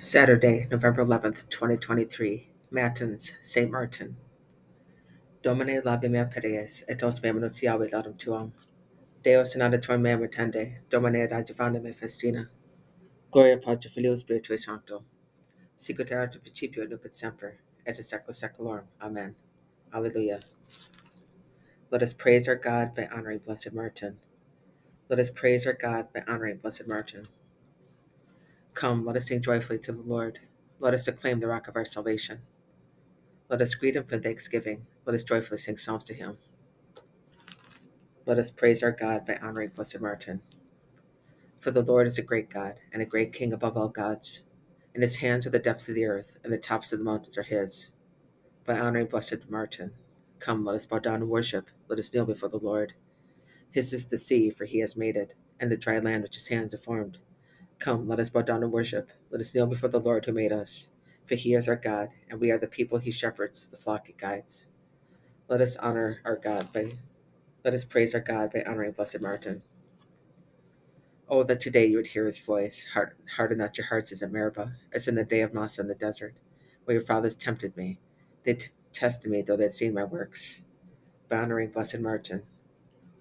Saturday, November 11th, 2023. Matins, St. Martin. Domine labe mea pereis, et os mem annunciavit autem tuam. Deus in aditur mem retende, Domine ad adjuvanda me festina. Gloria Patri Filio Spiritui Sancto. Sicut erat in principio nunc et semper, et in saecula saeculorum. Amen. Alleluia. Let us praise our God by honoring Blessed Martin. Let us praise our God by honoring Blessed Martin. Come, let us sing joyfully to the Lord. Let us acclaim the rock of our salvation. Let us greet him with thanksgiving. Let us joyfully sing psalms to him. Let us praise our God by honoring Blessed Martin. For the Lord is a great God and a great King above all gods. In his hands are the depths of the earth, and the tops of the mountains are his. By honoring Blessed Martin, come, let us bow down and worship. Let us kneel before the Lord. His is the sea, for he has made it, and the dry land which his hands have formed. Come, let us bow down and worship. Let us kneel before the Lord who made us. For he is our God, and we are the people he shepherds, the flock he guides. Let us honor our God by let us praise our God by honoring Blessed Martin. Oh, that today you would hear his voice. Harden not your hearts as at Meribah, as in the day of Massah in the desert, where your fathers tempted me. They t- tested me, though they had seen my works. By honoring Blessed Martin.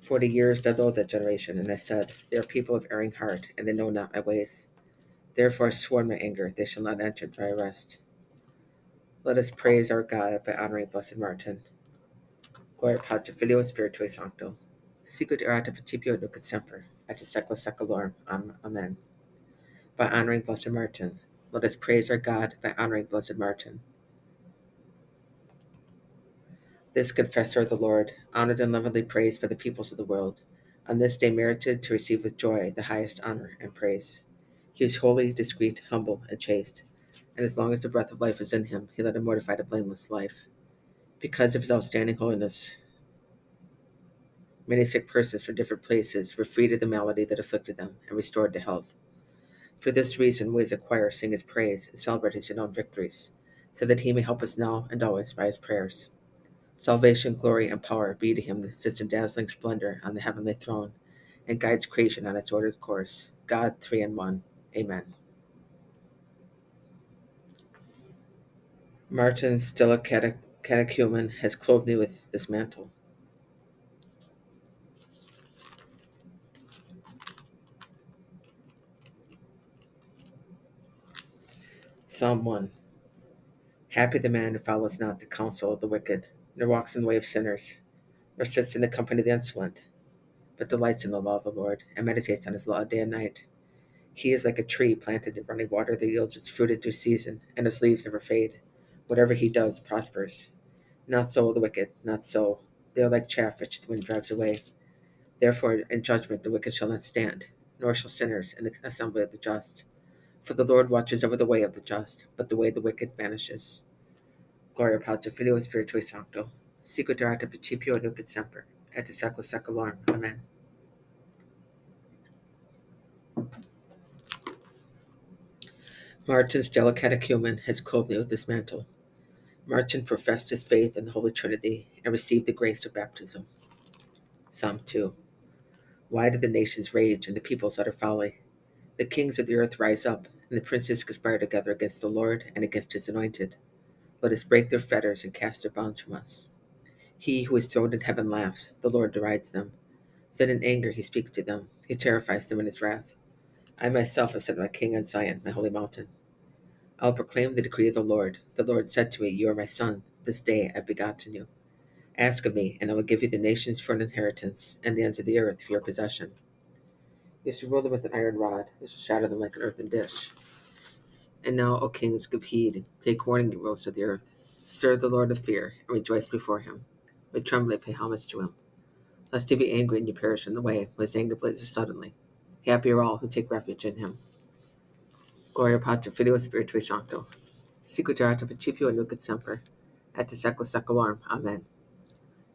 Forty years did loathe that generation, and I said, They are people of erring heart, and they know not my ways. Therefore I swore in my anger, they shall not enter my rest. Let us praise our God by honoring Blessed Martin. Gloria Patri Filio Spiritui Sancto. Sicut erat in principio nunc et semper, et in saecula saeculorum. Amen. By honoring Blessed Martin. Let us praise our God by honoring Blessed Martin. This confessor of the Lord, honored and lovingly praised by the peoples of the world, on this day merited to receive with joy the highest honor and praise. He was holy, discreet, humble, and chaste, and as long as the breath of life was in him, he led a mortified and blameless life. Because of his outstanding holiness, many sick persons from different places were freed of the malady that afflicted them and restored to health. For this reason, we as a choir sing his praise and celebrate his renowned victories, so that he may help us now and always by his prayers. Salvation, glory, and power be to him that sits in dazzling splendor on the heavenly throne and guides creation on its ordered course. God, three in one. Amen. Martin Stella Cate- Catechumen has clothed me with this mantle. Psalm 1 Happy the man who follows not the counsel of the wicked, nor walks in the way of sinners, nor sits in the company of the insolent, but delights in the law of the Lord, and meditates on his law day and night. He is like a tree planted in running water that yields its fruit in due season, and its leaves never fade. Whatever he does prospers. Not so the wicked, not so. They are like chaff which the wind drives away. Therefore, in judgment the wicked shall not stand, nor shall sinners in the assembly of the just. For the Lord watches over the way of the just, but the way of the wicked vanishes. Gloria Patri Filio Spiritui Sancto. Sicut erat in principio nunc et semper, et in saecula saeculorum. Amen. Martin Stella Catechumen has clothed me with this mantle. Martin professed his faith in the Holy Trinity and received the grace of baptism. Psalm 2. Why do the nations rage and the peoples utter folly? The kings of the earth rise up, and the princes conspire together against the Lord and against his anointed. Let us break their fetters and cast their bonds from us. He who is throned in heaven laughs, the Lord derides them. Then in anger he speaks to them, he terrifies them in his wrath. I myself have set my king on Zion, my holy mountain. I will proclaim the decree of the Lord. The Lord said to me, You are my son. This day I have begotten you. Ask of me, and I will give you the nations for an inheritance, and the ends of the earth for your possession. You shall rule them with an iron rod, you shall shatter them like an earthen dish. And now, O kings, give heed, take warning, you rulers of the earth. Serve the Lord with fear, and rejoice before him. With trembling pay homage to him. Lest he be angry and you perish in the way, when his anger blazes suddenly. Happy are all who take refuge in him. Gloria Patri Filio Spiritui Sancto. Principio nunc et semper, et in saecula saeculorum. Amen.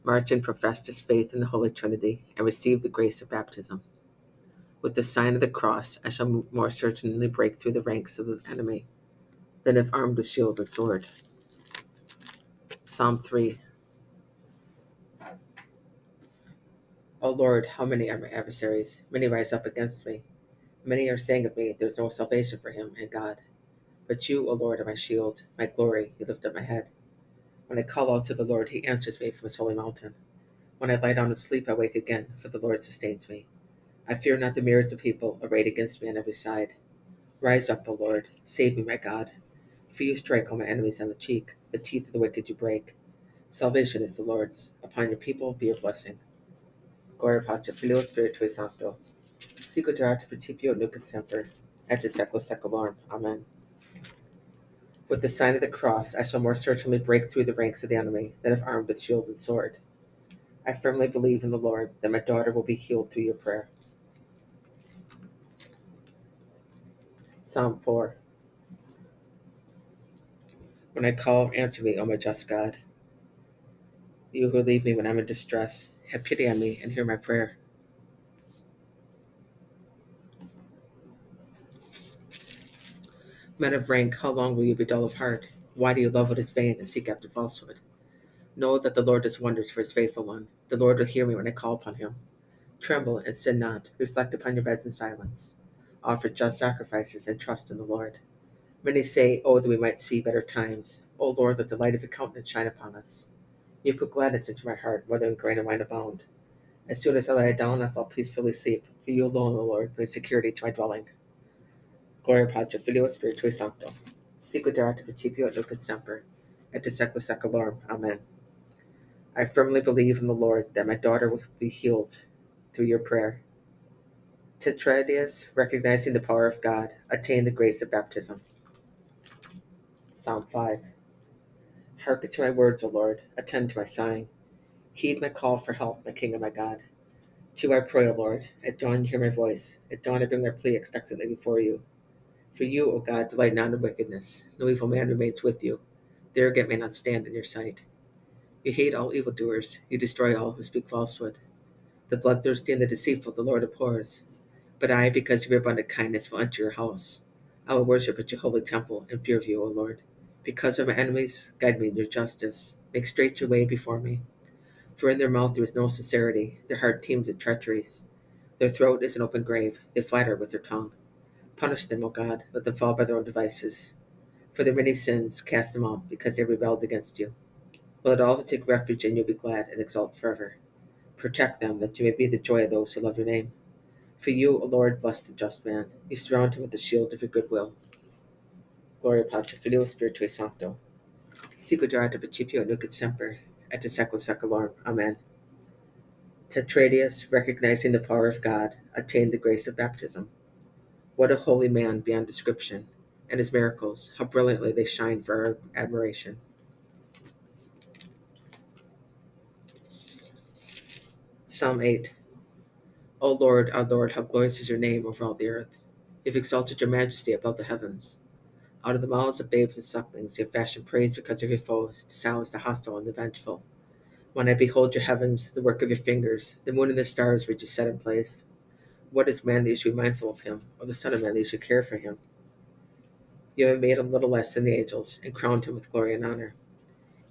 Martin professed his faith in the Holy Trinity and received the grace of baptism. With the sign of the cross, I shall more certainly break through the ranks of the enemy than if armed with shield and sword. Psalm 3 O Lord, how many are my adversaries? Many rise up against me. Many are saying of me, There is no salvation for him in God. But you, O Lord, are my shield, my glory, you lift up my head. When I call out to the Lord, he answers me from his holy mountain. When I lie down to sleep, I wake again, for the Lord sustains me. I fear not the myriads of people arrayed against me on every side. Rise up, O Lord, save me, my God. For you strike all my enemies on the cheek, the teeth of the wicked you break. Salvation is the Lord's. Upon your people be a blessing. Gloria Patri, Filio Spiritui Sancto. Sicut erat principio nunc et semper, et secula seculorum. Amen. With the sign of the cross, I shall more certainly break through the ranks of the enemy than if armed with shield and sword. I firmly believe in the Lord that my daughter will be healed through your prayer. Psalm 4 When I call, answer me, O my just God. You who leave me when I'm in distress, have pity on me and hear my prayer. Men of rank, how long will you be dull of heart? Why do you love what is vain and seek after falsehood? Know that the Lord does wonders for his faithful one. The Lord will hear me when I call upon him. Tremble and sin not. Reflect upon your beds in silence. Offer just sacrifices and trust in the Lord. Many say, Oh, that we might see better times. O Lord, let the light of your countenance shine upon us. You put gladness into my heart, more than grain of wine abound. As soon as I lay down, I fall peacefully asleep. For you alone, O Lord, bring security to my dwelling. Gloria Patri, Filio Spiritui Sancto. Sicut erat principio et nunc et semper, et in secula seculorum. Amen. I firmly believe in the Lord that my daughter will be healed through your prayer. Tetradius, recognizing the power of God, attained the grace of baptism. Psalm 5. Hearken to my words, O Lord, attend to my sighing. Heed my call for help, my King and my God. To I pray, O Lord. At dawn hear my voice. At dawn I bring my plea expectantly before you. For you, O God, delight not in wickedness. No evil man remains with you. The arrogant may not stand in your sight. You hate all evildoers. You destroy all who speak falsehood. The bloodthirsty and the deceitful the Lord abhors. But I, because of your abundant kindness, will enter your house. I will worship at your holy temple in fear of you, O Lord. Because of my enemies, guide me in your justice. Make straight your way before me. For in their mouth there is no sincerity. Their heart teems with treacheries. Their throat is an open grave. They flatter with their tongue. Punish them, O God. Let them fall by their own devices. For their many sins, cast them out, because they rebelled against you. Let all who take refuge in you be glad and exult forever. Protect them, that you may be the joy of those who love your name. For you, O Lord, bless the just man. You surround him with the shield of your goodwill. Gloria Patri, Filio Spiritui Sancto. Sicut erat principio nunc et semper, et secula seculorum. Amen. Tetradius, recognizing the power of God, attained the grace of baptism. What a holy man beyond description, and his miracles, how brilliantly they shine for our admiration. Psalm 8 O Lord, our Lord, how glorious is your name over all the earth. You have exalted your majesty above the heavens. Out of the mouths of babes and sucklings you have fashioned praise because of your foes, to silence the hostile and the vengeful. When I behold your heavens, the work of your fingers, the moon and the stars which you set in place, what is man that you should be mindful of him, or the Son of Man that you should care for him? You have made him little less than the angels, and crowned him with glory and honor.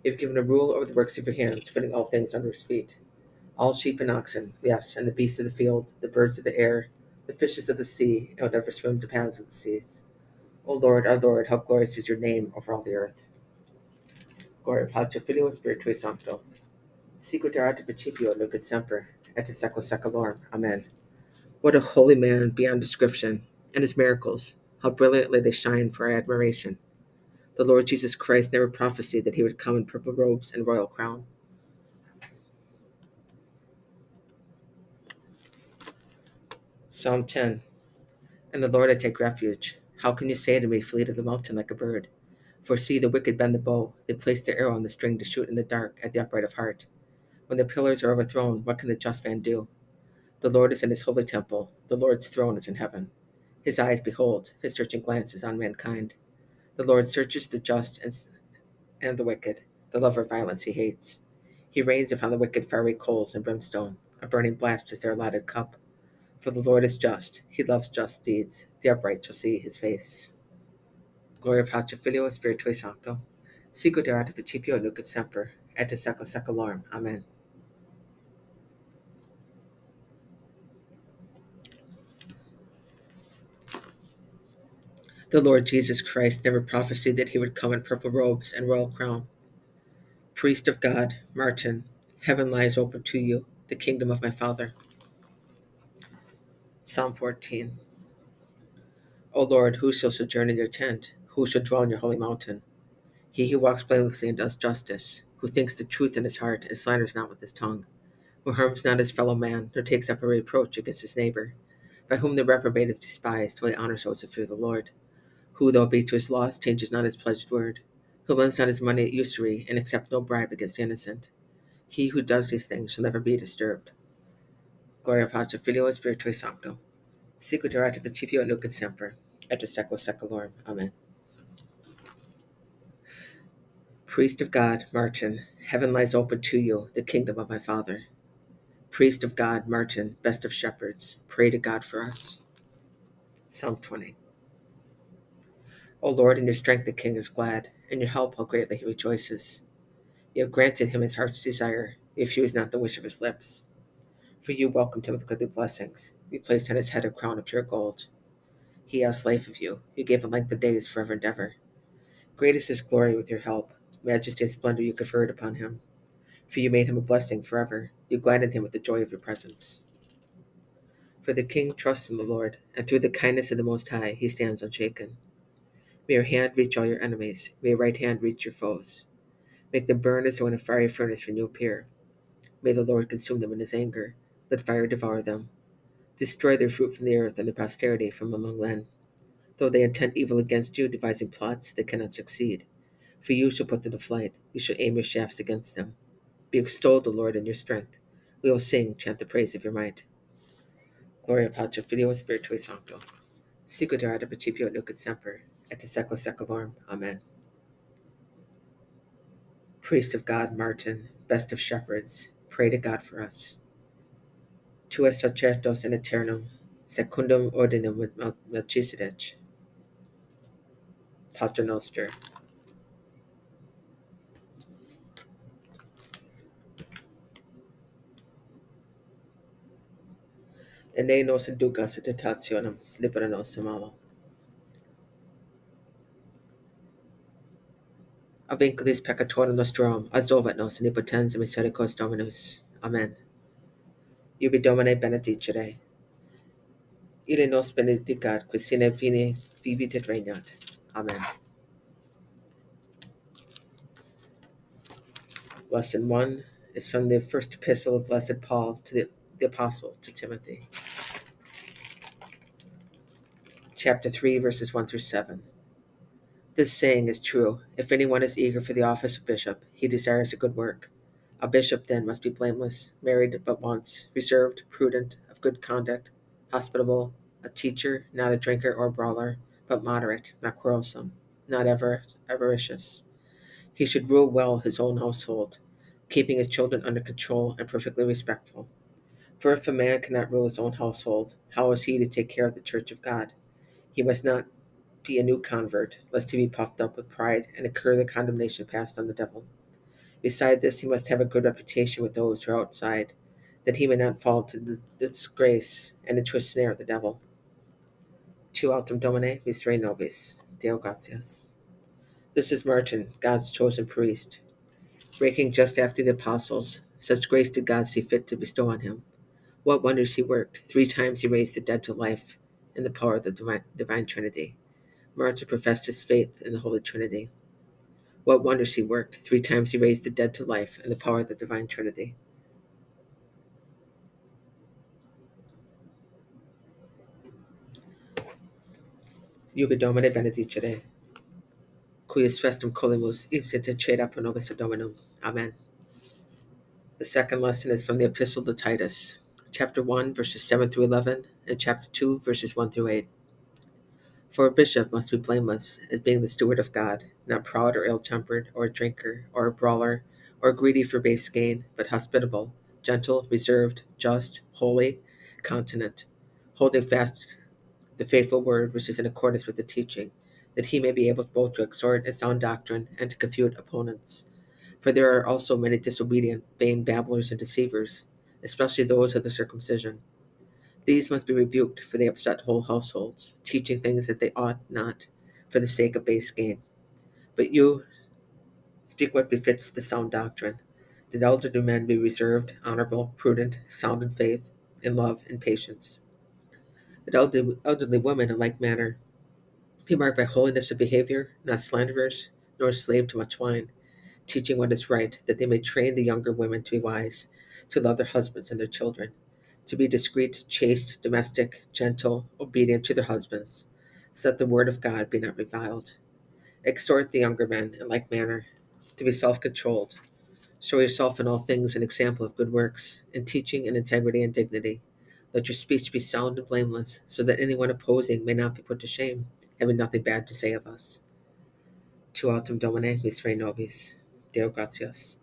You have given a rule over the works of your hands, putting all things under his feet. All sheep and oxen, yes, and the beasts of the field, the birds of the air, the fishes of the sea, and whatever swims the paths of the seas. O Lord, our Lord, how glorious is your name over all the earth. Gloria Patri Filio Spiritui Sancto. Sicut erat principio nunc et semper, et secula seculorum. Amen. What a holy man beyond description, and his miracles, how brilliantly they shine for our admiration. The Lord Jesus Christ never prophesied that he would come in purple robes and royal crown. Psalm 10 In the Lord I take refuge. How can you say to me, Flee to the mountain like a bird? For see, the wicked bend the bow. They place their arrow on the string to shoot in the dark at the upright of heart. When the pillars are overthrown, what can the just man do? The Lord is in his holy temple. The Lord's throne is in heaven. His eyes behold, his searching glance is on mankind. The Lord searches the just and, and the wicked. The lover of violence he hates. He rains upon the wicked fiery coals and brimstone. A burning blast is their allotted cup. For the Lord is just, he loves just deeds. The upright shall see his face. Gloria Patri Filio Spiritui Sancto. Sicut erat principio nunc et semper, et in secula seculorum. Amen. The Lord Jesus Christ never prophesied that he would come in purple robes and royal crown. Priest of God, Martin, heaven lies open to you, the kingdom of my Father. Psalm 14. O Lord, who shall sojourn in your tent? Who shall dwell in your holy mountain? He who walks blamelessly and does justice, who thinks the truth in his heart and slanders not with his tongue, who harms not his fellow man, nor takes up a reproach against his neighbor, by whom the reprobate is despised, while he honors those who fear the Lord, who, though be to his loss, changes not his pledged word, who lends not his money at usury, and accepts no bribe against the innocent. He who does these things shall never be disturbed. Gloria Patri Filio Spiritui Sancto. Sicut principio et nunc et semper, et in secula seculorum. Amen. Priest of God, Martin, heaven lies open to you, the kingdom of my Father. Priest of God, Martin, best of shepherds, pray to God for us. Psalm 20. O Lord, in your strength the king is glad, in your help how greatly he rejoices. You have granted him his heart's desire, you refuse not the wish of his lips. For you welcomed him with goodly blessings, you placed on his head a crown of pure gold. He asked life of you, you gave him length of days forever and ever. Great is his glory with your help, majesty and splendor you conferred upon him. For you made him a blessing forever, you gladdened him with the joy of your presence. For the king trusts in the Lord, and through the kindness of the Most High he stands unshaken. May your hand reach all your enemies, may your right hand reach your foes. Make them burn as though in a fiery furnace when you appear. May the Lord consume them in his anger, let fire devour them. Destroy their fruit from the earth and their posterity from among men. Though they intend evil against you, devising plots, they cannot succeed. For you shall put them to flight, you shall aim your shafts against them. Be extolled, O Lord, in your strength. We will sing, chant the praise of your might. Gloria Patri Filio Spiritui Sancto. Sicut erat principio et semper, et in secula seculorum. Amen. Priest of God, Martin, best of shepherds, pray to God for us. Tu es sacerdos in eternum, secundum ordinem with Melchizedek. Pater Noster. E ne nos inducas in tentationem, libera nos a malo. A vinculis peccatorum nostrorum, absolvet nos in impotens misericors Dominus. Amen. Iubi Domine benedicere. Ile nos benedicat, qui sine fine vivit et regnat. Amen. Lesson 1 is from the first epistle of Blessed Paul to the, the Apostle to Timothy. Chapter 3, verses 1 through 7. This saying is true. If anyone is eager for the office of bishop, he desires a good work. A bishop then must be blameless, married but once, reserved, prudent, of good conduct, hospitable, a teacher, not a drinker or brawler, but moderate, not quarrelsome, not ever avaricious. He should rule well his own household, keeping his children under control and perfectly respectful. For if a man cannot rule his own household, how is he to take care of the church of God? He must not be a new convert, lest he be puffed up with pride and incur the condemnation passed on the devil. Beside this, he must have a good reputation with those who are outside, that he may not fall into the disgrace and into a snare of the devil. Tu altum Domine, misere nobis, Deo gratias. This is Martin, God's chosen priest. Breaking just after the apostles, such grace did God see fit to bestow on him. What wonders he worked! Three times he raised the dead to life in the power of the divine, divine Trinity. Martin professed his faith in the Holy Trinity. What wonders he worked! Three times he raised the dead to life in the power of the divine Trinity. Iubi Domine benedicere, cuius festum colimus ipsit ceda pro nobis Dominum. Amen. The second lesson is from the Epistle to Titus, chapter 1, verses 7 through 11, and chapter 2, verses 1 through 8. For a bishop must be blameless, as being the steward of God, not proud or ill tempered, or a drinker, or a brawler, or greedy for base gain, but hospitable, gentle, reserved, just, holy, continent, holding fast the faithful word which is in accordance with the teaching, that he may be able both to exhort in sound doctrine and to confute opponents. For there are also many disobedient, vain babblers and deceivers, especially those of the circumcision. These must be rebuked, for they upset whole households, teaching things that they ought not, for the sake of base gain. But you speak what befits the sound doctrine. That elderly men be reserved, honorable, prudent, sound in faith, in love, and patience. That elderly, elderly women, in like manner, be marked by holiness of behavior, not slanderers, nor slave to much wine, teaching what is right, that they may train the younger women to be wise, to love their husbands and their children, to be discreet, chaste, domestic, gentle, obedient to their husbands, so that the word of God be not reviled. Exhort the younger men in like manner to be self controlled. Show yourself in all things an example of good works, in teaching and integrity and dignity. Let your speech be sound and blameless, so that anyone opposing may not be put to shame, having nothing bad to say of us. Tu autem Domine, misere nobis. Deo gratias.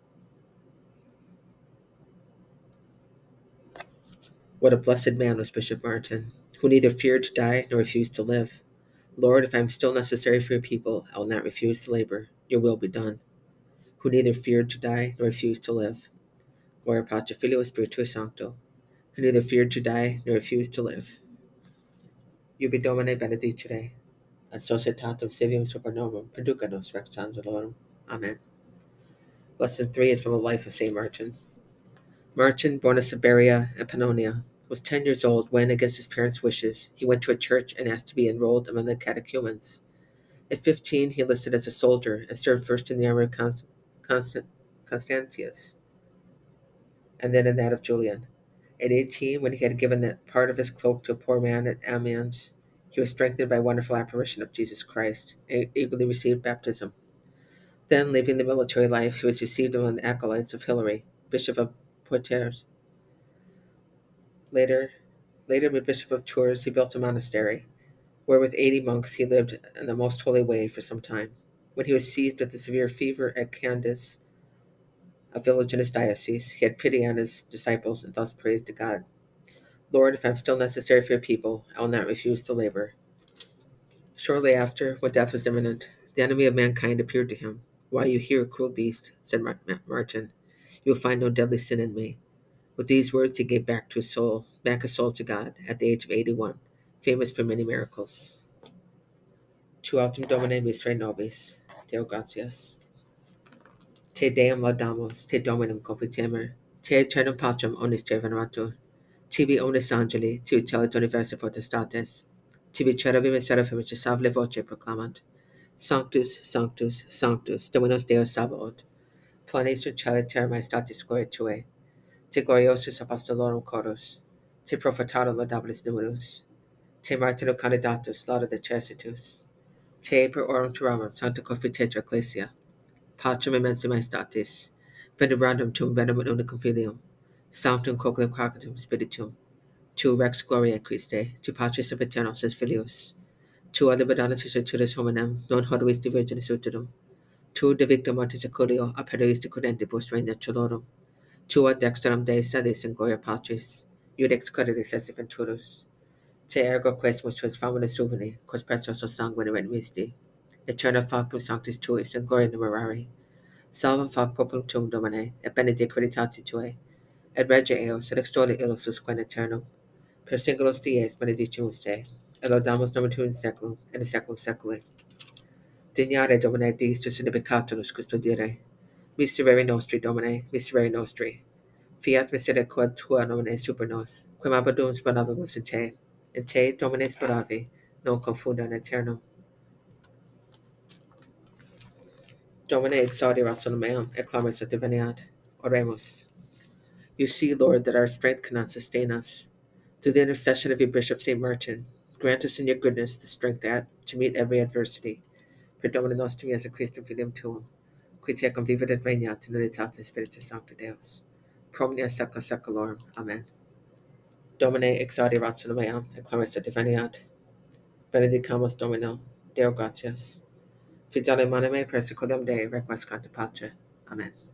What a blessed man was Bishop Martin, who neither feared to die nor refused to live. Lord, if I am still necessary for your people, I will not refuse to labor. Your will be done. Who neither feared to die nor refused to live. Gloria Patri Filio Spiritui Sancto. Who neither feared to die nor refused to live. Ubi Domine benedicere. Et societatem civium supernovum perduca nos angelorum. Amen. Lesson 3 is from the life of St. Martin. Martin, born in Sabaria and Pannonia, was 10 years old when, against his parents' wishes, he went to a church and asked to be enrolled among the catechumens. At 15, he enlisted as a soldier and served first in the army of Const- Constant- Constantius and then in that of Julian. At 18, when he had given that part of his cloak to a poor man at Amiens, he was strengthened by a wonderful apparition of Jesus Christ and eagerly received baptism. Then, leaving the military life, he was received among the acolytes of Hilary, Bishop of Poitiers. Later, later, with Bishop of Tours, he built a monastery, where with eighty monks he lived in the most holy way for some time. When he was seized with a severe fever at Candes, a village in his diocese, he had pity on his disciples and thus praised to God. Lord, if I am still necessary for your people, I will not refuse to labor. Shortly after, when death was imminent, the enemy of mankind appeared to him. Why are you here, cruel beast? said Martin. You will find no deadly sin in me. With these words, he gave back to his soul, back his soul to God, at the age of 81, famous for many miracles. Tu autem Domine misere nobis, Deo gratias. Te Deum laudamus, Te Dominum confitemur, Te aeternum pacem omnis te veneratur, tibi omnis angeli, tibi celit universa potestates, tibi cherubim et seraphim et savle voce proclamant, Sanctus, Sanctus, Sanctus, Dominus Deus Sabaoth, planis in celi termae statis gloria Tuae, te gloriosus apostolorum chorus, te profetarum laudabilis numerus, te martyrum candidatus lauda decesitus, te per orum turamum sancta confitetur ecclesia, pacem immensum statis, venerandum tum venerum unicum filium, sanctum coculum carcatum spiritum, tu rex gloriae Christe, tu patris et paternos es filius, tu ad liberatus tutus hominem, non de virginis uterum, tu de victum mortis seculio aperis de credentibus regna celorum, tu ad dexteram Dei sedis in gloria patris, iud ex creditis esse venturus, te ergo quesumus tuas familis suveni, quos presos sanguine misti, eterna factum sanctis tuis in gloria numerari, salvum fac populum tuum domine, et benedict creditati tuae, et regia eos, et extoli illos usque in aeternum, per singulos dies benedicimus te, et laudamus nomen tuum in seculum, et in seculum seculi. Dignare Domine Deus tu significatus custodire, miserere nostri Domine, miserere nostri, fiat misericordia tua nomine super nos, quem abadum speravimus in te, in te Domine speravi, non confunda in aeternum. Domine exaudi rationum meum, et clamus et diviniat. Oremus. You see, Lord, that our strength cannot sustain us. Through the intercession of your Bishop St. Martin, grant us in your goodness the strength that, to meet every adversity. Per Domine nostrum Iesu Christum filium tuum, qui tecum vivat et unitate Spiritus Sancto Deus, promnia secula seculorum. Amen. Domine exaudi rationum meam, et clamus et diviniat. Benedicamus Domino, Deo gratias. Fidele manime persecudem Dei requiescant pace. Amen.